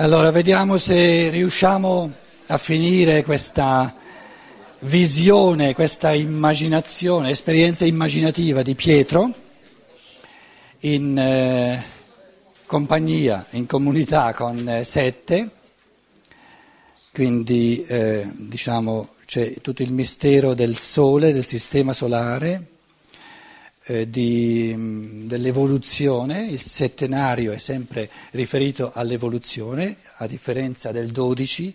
Allora, vediamo se riusciamo a finire questa visione, questa immaginazione, esperienza immaginativa di Pietro in eh, compagnia, in comunità con eh, sette, quindi eh, diciamo c'è tutto il mistero del Sole, del sistema solare di, mm, dell'evoluzione, il settenario è sempre riferito all'evoluzione, a differenza del 12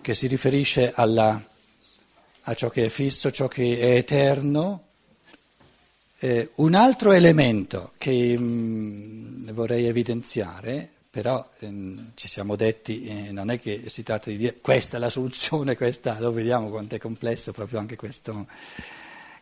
che si riferisce alla, a ciò che è fisso, ciò che è eterno. Eh, un altro elemento che mh, mm, vorrei evidenziare, però ehm, ci siamo detti, eh, non è che si tratta di dire questa è la soluzione, questa lo vediamo quanto è complesso proprio anche questo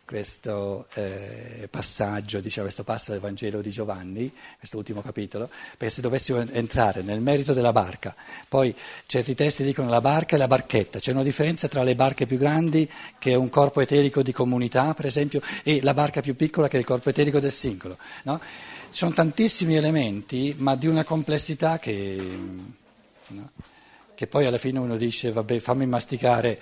questo eh, passaggio, diciamo, questo passo del Vangelo di Giovanni, questo ultimo capitolo, perché se dovessimo entrare nel merito della barca, poi certi testi dicono la barca e la barchetta, c'è una differenza tra le barche più grandi, che è un corpo eterico di comunità, per esempio, e la barca più piccola, che è il corpo eterico del singolo. No? Ci sono tantissimi elementi, ma di una complessità che, no? che poi alla fine uno dice, vabbè, fammi masticare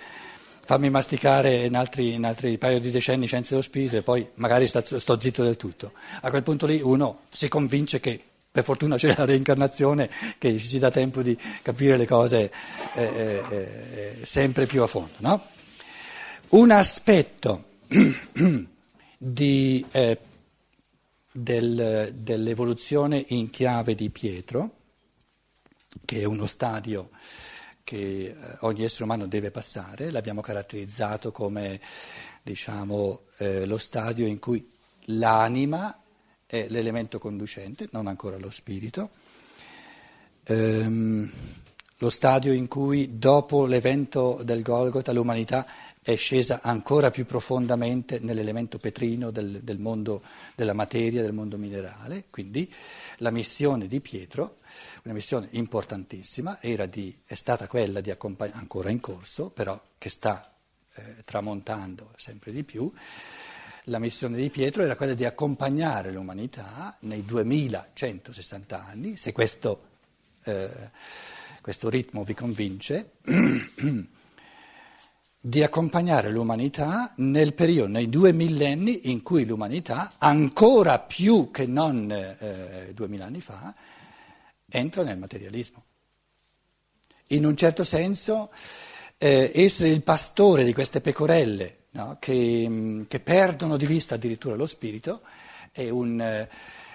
fammi masticare in altri, in altri paio di decenni scienze dello spirito e poi magari sto, sto zitto del tutto. A quel punto lì uno si convince che per fortuna c'è la reincarnazione che ci dà tempo di capire le cose eh, eh, eh, sempre più a fondo. No? Un aspetto di, eh, del, dell'evoluzione in chiave di Pietro, che è uno stadio che eh, ogni essere umano deve passare, l'abbiamo caratterizzato come diciamo, eh, lo stadio in cui l'anima è l'elemento conducente, non ancora lo spirito, ehm, lo stadio in cui dopo l'evento del Golgota l'umanità è scesa ancora più profondamente nell'elemento petrino del, del mondo della materia, del mondo minerale, quindi la missione di Pietro una missione importantissima, di, è stata quella di accompagnare, ancora in corso, però che sta eh, tramontando sempre di più, la missione di Pietro era quella di accompagnare l'umanità nei 2160 anni, se questo, eh, questo ritmo vi convince, di accompagnare l'umanità nel periodo, nei due millenni in cui l'umanità, ancora più che non eh, duemila anni fa, entra nel materialismo. In un certo senso eh, essere il pastore di queste pecorelle no, che, mm, che, perdono di vista addirittura lo spirito è un, eh,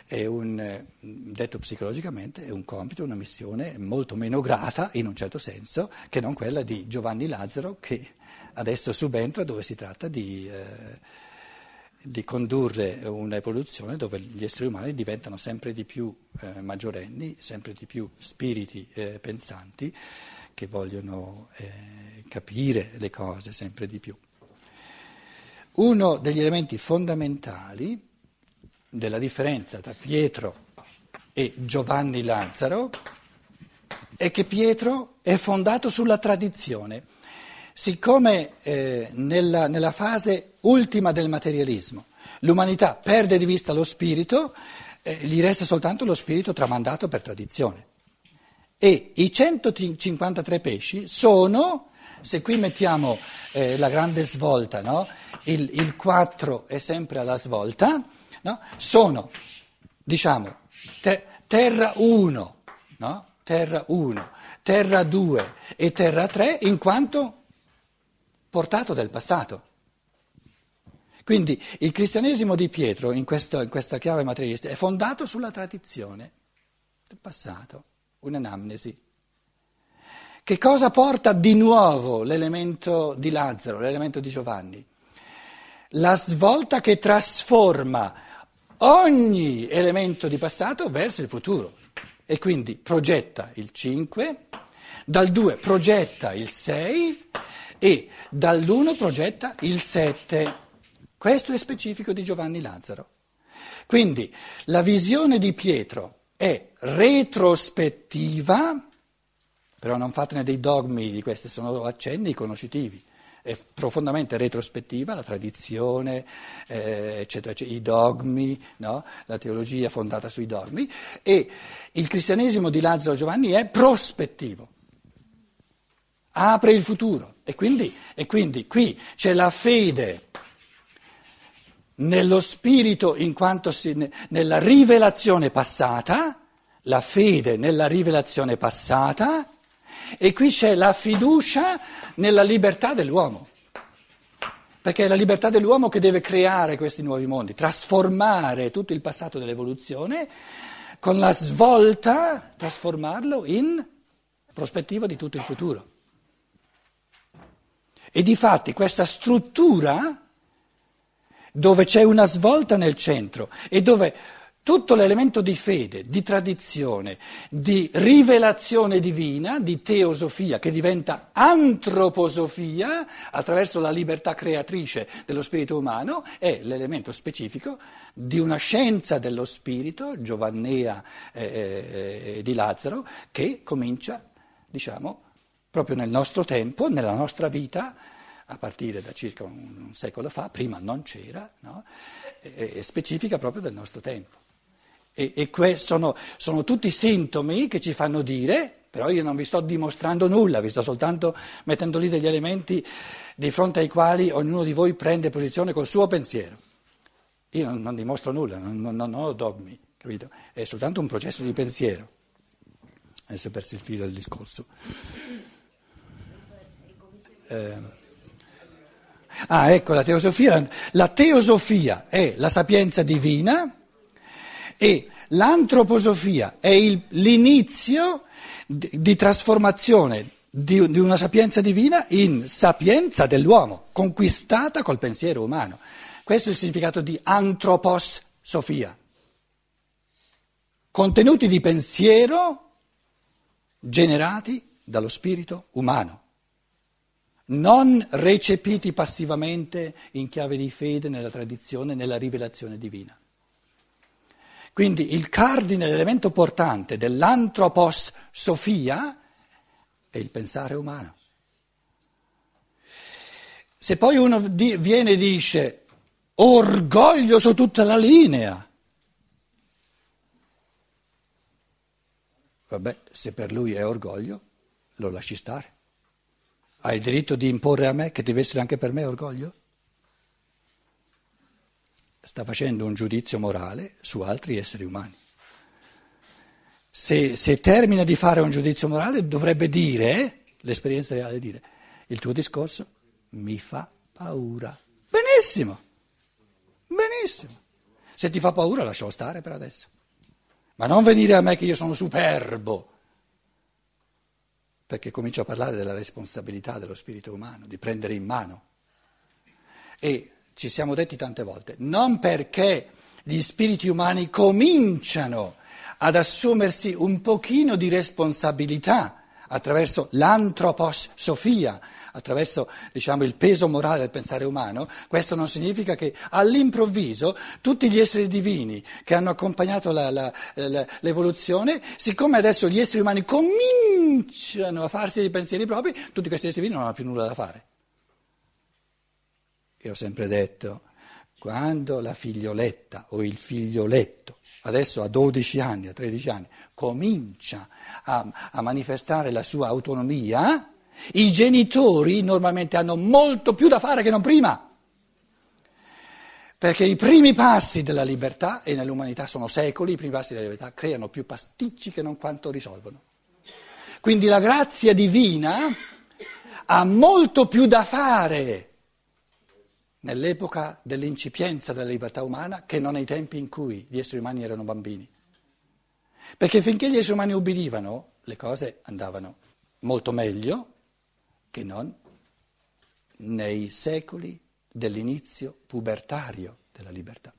è un, eh, detto psicologicamente, è un compito, una missione molto meno grata in un certo senso che non quella di Giovanni Lazzaro che adesso subentra dove si tratta di... Eh, di condurre un'evoluzione dove gli esseri umani diventano sempre di più eh, maggiorenni, sempre di più spiriti eh, pensanti che vogliono eh, capire le cose sempre di più. Uno degli elementi fondamentali della differenza tra Pietro e Giovanni Lazzaro è che Pietro è fondato sulla tradizione. Siccome eh, nella, nella fase ultima del materialismo l'umanità perde di vista lo spirito, eh, gli resta soltanto lo spirito tramandato per tradizione. E i 153 pesci sono, se qui mettiamo eh, la grande svolta, no? il, il, 4 è sempre alla svolta, no? sono, diciamo, te, terra 1, no? terra 1, terra 2 e terra 3 in quanto portato del passato. Quindi il cristianesimo di Pietro, in, questo, in questa chiave materialista, è fondato sulla tradizione del passato, un'anamnesi. Che cosa porta di nuovo l'elemento di Lazzaro, l'elemento di Giovanni? La svolta che trasforma ogni elemento di passato verso il futuro e quindi progetta il 5, dal 2 progetta il 6 e dall'1 progetta il 7. Questo è specifico di Giovanni Lazzaro. Quindi la visione di Pietro è retrospettiva, però non fatene dei dogmi di questi, sono accenni conoscitivi. è profondamente retrospettiva, la tradizione, eh, eccetera, eccetera, i dogmi, no? la teologia fondata sui dogmi, e il cristianesimo di Lazzaro Giovanni è prospettivo, apre il futuro, e quindi, e quindi qui c'è la fede nello spirito in quanto si, nella rivelazione passata, la fede nella rivelazione passata e qui c'è la fiducia nella libertà dell'uomo. Perché è la libertà dell'uomo che deve creare questi nuovi mondi, trasformare tutto il passato dell'evoluzione con la svolta, trasformarlo in prospettiva di tutto il futuro. E di fatti questa struttura dove c'è una svolta nel centro e dove tutto l'elemento di fede, di tradizione, di rivelazione divina, di teosofia che diventa antroposofia attraverso la libertà creatrice dello spirito umano, è l'elemento specifico di una scienza dello spirito, giovannea eh, eh, di Lazzaro, che comincia, diciamo, proprio nel nostro tempo, nella nostra vita, a partire da circa un, secolo fa, prima non c'era, no? è specifica proprio del nostro tempo. E, e questi sono, sono tutti sintomi che ci fanno dire, però io non vi sto dimostrando nulla, vi sto soltanto mettendo lì degli elementi di fronte ai quali ognuno di voi prende posizione col suo pensiero. Io non, non dimostro nulla, non, non, non, ho dogmi, capito? È soltanto un processo di pensiero. Adesso ho perso il filo del discorso. Eh. Ah, ecco la teosofia. La teosofia è la sapienza divina e l'antroposofia è il, l'inizio di, di trasformazione di, di, una sapienza divina in sapienza dell'uomo, conquistata col pensiero umano. Questo è il significato di antropos sofia. Contenuti di pensiero generati dallo spirito umano non recepiti passivamente in chiave di fede nella tradizione, nella rivelazione divina. Quindi il cardine, l'elemento portante dell'antropos sofia è il pensare umano. Se poi uno viene e dice orgoglio su tutta la linea, vabbè, se per lui è orgoglio, lo lasci stare. Hai il diritto di imporre a me che deve essere anche per me orgoglio? Sta facendo un giudizio morale su altri esseri umani. Se, se termina di fare un giudizio morale dovrebbe dire, l'esperienza reale dire, il tuo discorso mi fa paura. Benissimo, benissimo. Se ti fa paura lascialo stare per adesso. Ma non venire a me che io sono superbo perché comincio a parlare della responsabilità dello spirito umano, di prendere in mano. E ci siamo detti tante volte, non perché gli spiriti umani cominciano ad assumersi un pochino di responsabilità attraverso l'antropos sofia, attraverso diciamo, il peso morale del pensare umano, questo non significa che all'improvviso tutti gli esseri divini che hanno accompagnato la, la, la, l'evoluzione, siccome adesso gli esseri umani cominciano a farsi dei pensieri propri, tutti questi esseri divini non hanno più nulla da fare. Io ho sempre detto, quando la figlioletta o il figlioletto, adesso a 12 anni, a 13 anni, comincia a, a manifestare la sua autonomia, i genitori normalmente hanno molto più da fare che non prima. Perché i primi passi della libertà, e nell'umanità sono secoli, i primi passi della libertà creano più pasticci che non quanto risolvono. Quindi la grazia divina ha molto più da fare nell'epoca dell'incipienza della libertà umana che non nei tempi in cui gli esseri umani erano bambini. Perché finché gli esseri umani ubbidivano, le cose andavano molto meglio che non nei secoli dell'inizio pubertario della libertà.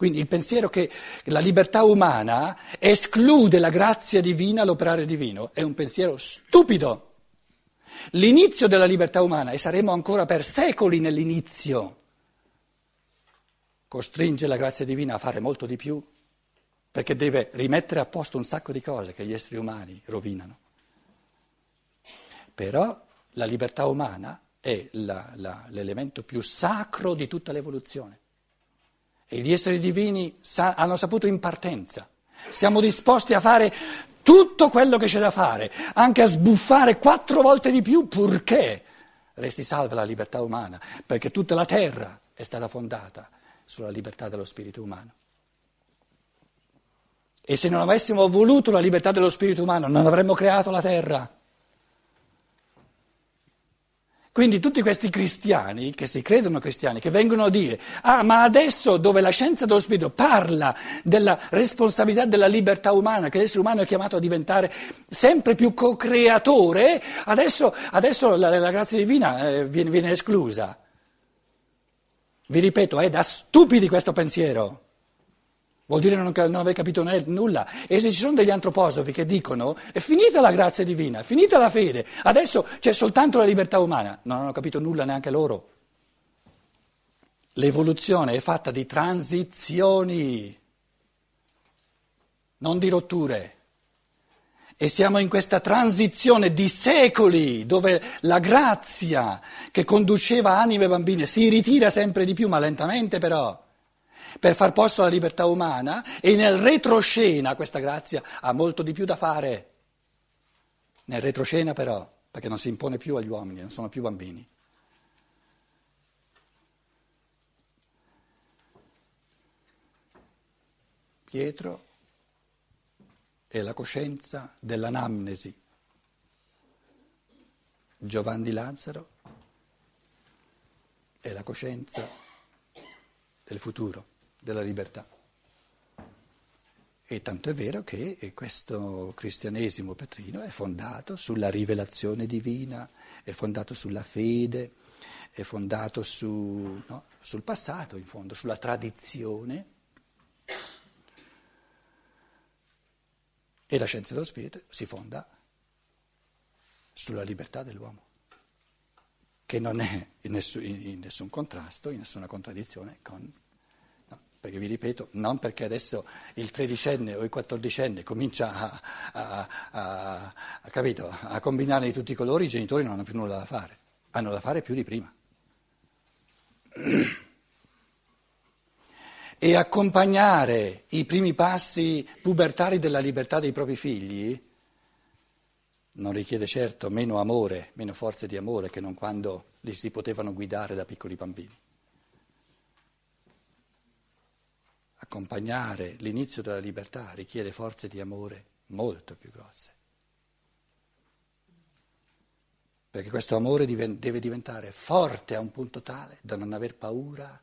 Quindi il pensiero che la libertà umana esclude la grazia divina, l'operare divino, è un pensiero stupido. L'inizio della libertà umana, e saremo ancora per secoli nell'inizio, costringe la grazia divina a fare molto di più, perché deve rimettere a posto un sacco di cose che gli esseri umani rovinano. Però la libertà umana è la, la, l'elemento più sacro di tutta l'evoluzione. E gli esseri divini sa, hanno saputo in partenza. Siamo disposti a fare tutto quello che c'è da fare, anche a sbuffare quattro volte di più, purché resti salva la libertà umana, perché tutta la terra è stata fondata sulla libertà dello spirito umano. E se non avessimo voluto la libertà dello spirito umano, non avremmo creato la terra. Quindi tutti questi cristiani, che si credono cristiani, che vengono a dire, ah ma adesso dove la scienza dello spirito parla della responsabilità della libertà umana, che l'essere umano è chiamato a diventare sempre più co-creatore, adesso, adesso la, la, grazia divina eh, viene, viene esclusa. Vi ripeto, è da stupidi questo pensiero. Vuol dire non, non aver capito nulla. E se ci sono degli antroposofi che dicono è finita la grazia divina, è finita la fede, adesso c'è soltanto la libertà umana, non hanno capito nulla neanche loro. L'evoluzione è fatta di transizioni, non di rotture. E siamo in questa transizione di secoli dove la grazia che conduceva anime e bambine si ritira sempre di più, ma lentamente però per far posto alla libertà umana e nel retroscena questa grazia ha molto di più da fare. Nel retroscena però, perché non si impone più agli uomini, non sono più bambini. Pietro è la coscienza dell'anamnesi. Giovanni Lazzaro è la coscienza del futuro della libertà. E tanto è vero che questo cristianesimo petrino è fondato sulla rivelazione divina, è fondato sulla fede, è fondato su, no, sul passato, in fondo, sulla tradizione. E la scienza dello spirito si fonda sulla libertà dell'uomo, che non è in nessun, in nessun contrasto, in nessuna contraddizione con perché vi ripeto, non perché adesso il tredicenne o il quattordicenne comincia a, a, a, a, combinare di tutti i colori, i genitori non hanno più nulla da fare, hanno da fare più di prima. E accompagnare i primi passi pubertari della libertà dei propri figli non richiede certo meno amore, meno forze di amore che non quando li si potevano guidare da piccoli bambini. Accompagnare l'inizio della libertà richiede forze di amore molto più grosse. Perché questo amore deve diventare forte a un punto tale da non aver paura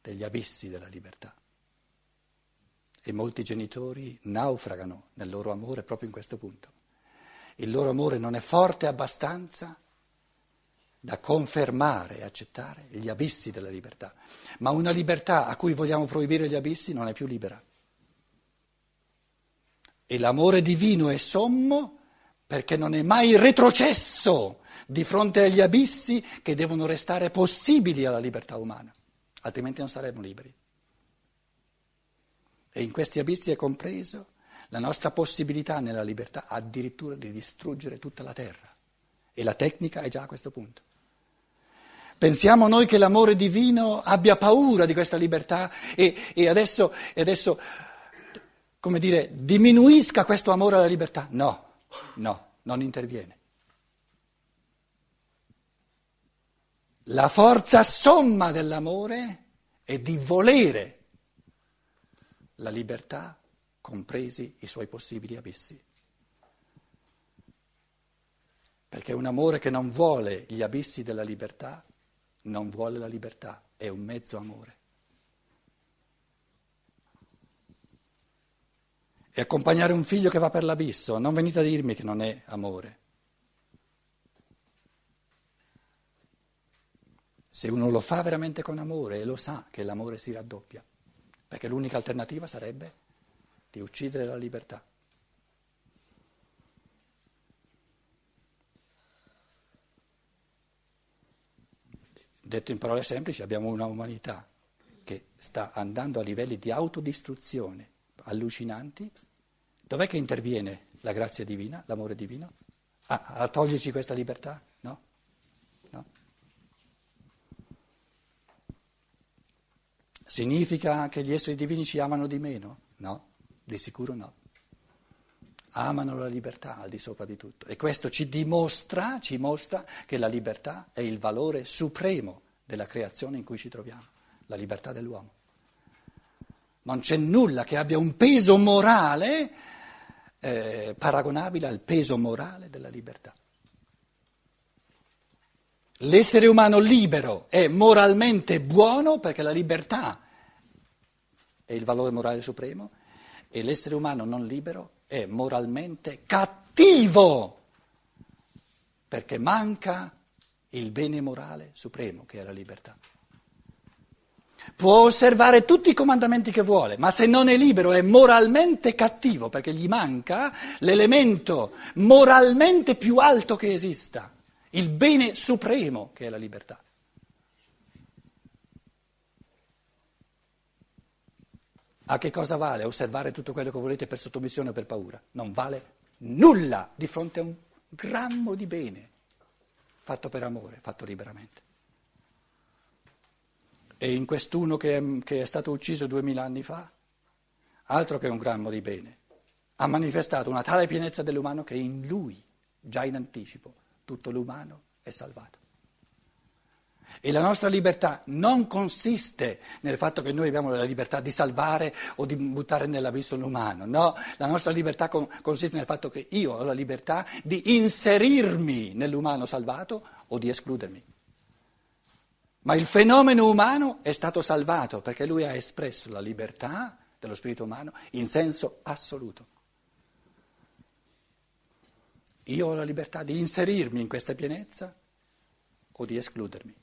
degli abissi della libertà. E molti genitori naufragano nel loro amore proprio in questo punto. Il loro amore non è forte abbastanza da confermare e accettare gli abissi della libertà. Ma una libertà a cui vogliamo proibire gli abissi non è più libera. E l'amore divino è sommo perché non è mai retrocesso di fronte agli abissi che devono restare possibili alla libertà umana, altrimenti non saremmo liberi. E in questi abissi è compreso la nostra possibilità nella libertà addirittura di distruggere tutta la terra. E la tecnica è già a questo punto. Pensiamo noi che l'amore divino abbia paura di questa libertà e, e adesso, adesso, come dire, diminuisca questo amore alla libertà? No, no, non interviene. La forza somma dell'amore è di volere la libertà, compresi i suoi possibili abissi. Perché un amore che non vuole gli abissi della libertà non vuole la libertà, è un mezzo amore. E accompagnare un figlio che va per l'abisso, non venite a dirmi che non è amore. Se uno lo fa veramente con amore e lo sa che l'amore si raddoppia, perché l'unica alternativa sarebbe di uccidere la libertà. Detto in parole semplici, abbiamo una umanità che sta andando a livelli di autodistruzione allucinanti. Dov'è che interviene la grazia divina, l'amore divino? Ah, a toglierci questa libertà? No? no? Significa che gli esseri divini ci amano di meno? No, di sicuro no. Amano la libertà al di sopra di tutto e questo ci dimostra, ci mostra che la libertà è il valore supremo della creazione in cui ci troviamo, la libertà dell'uomo. Non c'è nulla che abbia un peso morale eh, paragonabile al peso morale della libertà. L'essere umano libero è moralmente buono perché la libertà è il valore morale supremo e l'essere umano non libero è moralmente cattivo perché manca il bene morale supremo che è la libertà. Può osservare tutti i comandamenti che vuole, ma se non è libero è moralmente cattivo perché gli manca l'elemento moralmente più alto che esista il bene supremo che è la libertà. A che cosa vale osservare tutto quello che volete per sottomissione o per paura? Non vale nulla di fronte a un grammo di bene fatto per amore, fatto liberamente. E in quest'uno che è, che è stato ucciso duemila anni fa, altro che un grammo di bene, ha manifestato una tale pienezza dell'umano che in lui, già in anticipo, tutto l'umano è salvato. E la nostra libertà non consiste nel fatto che noi abbiamo la libertà di salvare o di buttare nell'abisso l'umano, no, la nostra libertà consiste nel fatto che io ho la libertà di inserirmi nell'umano salvato o di escludermi. Ma il fenomeno umano è stato salvato perché lui ha espresso la libertà dello spirito umano in senso assoluto. Io ho la libertà di inserirmi in questa pienezza o di escludermi.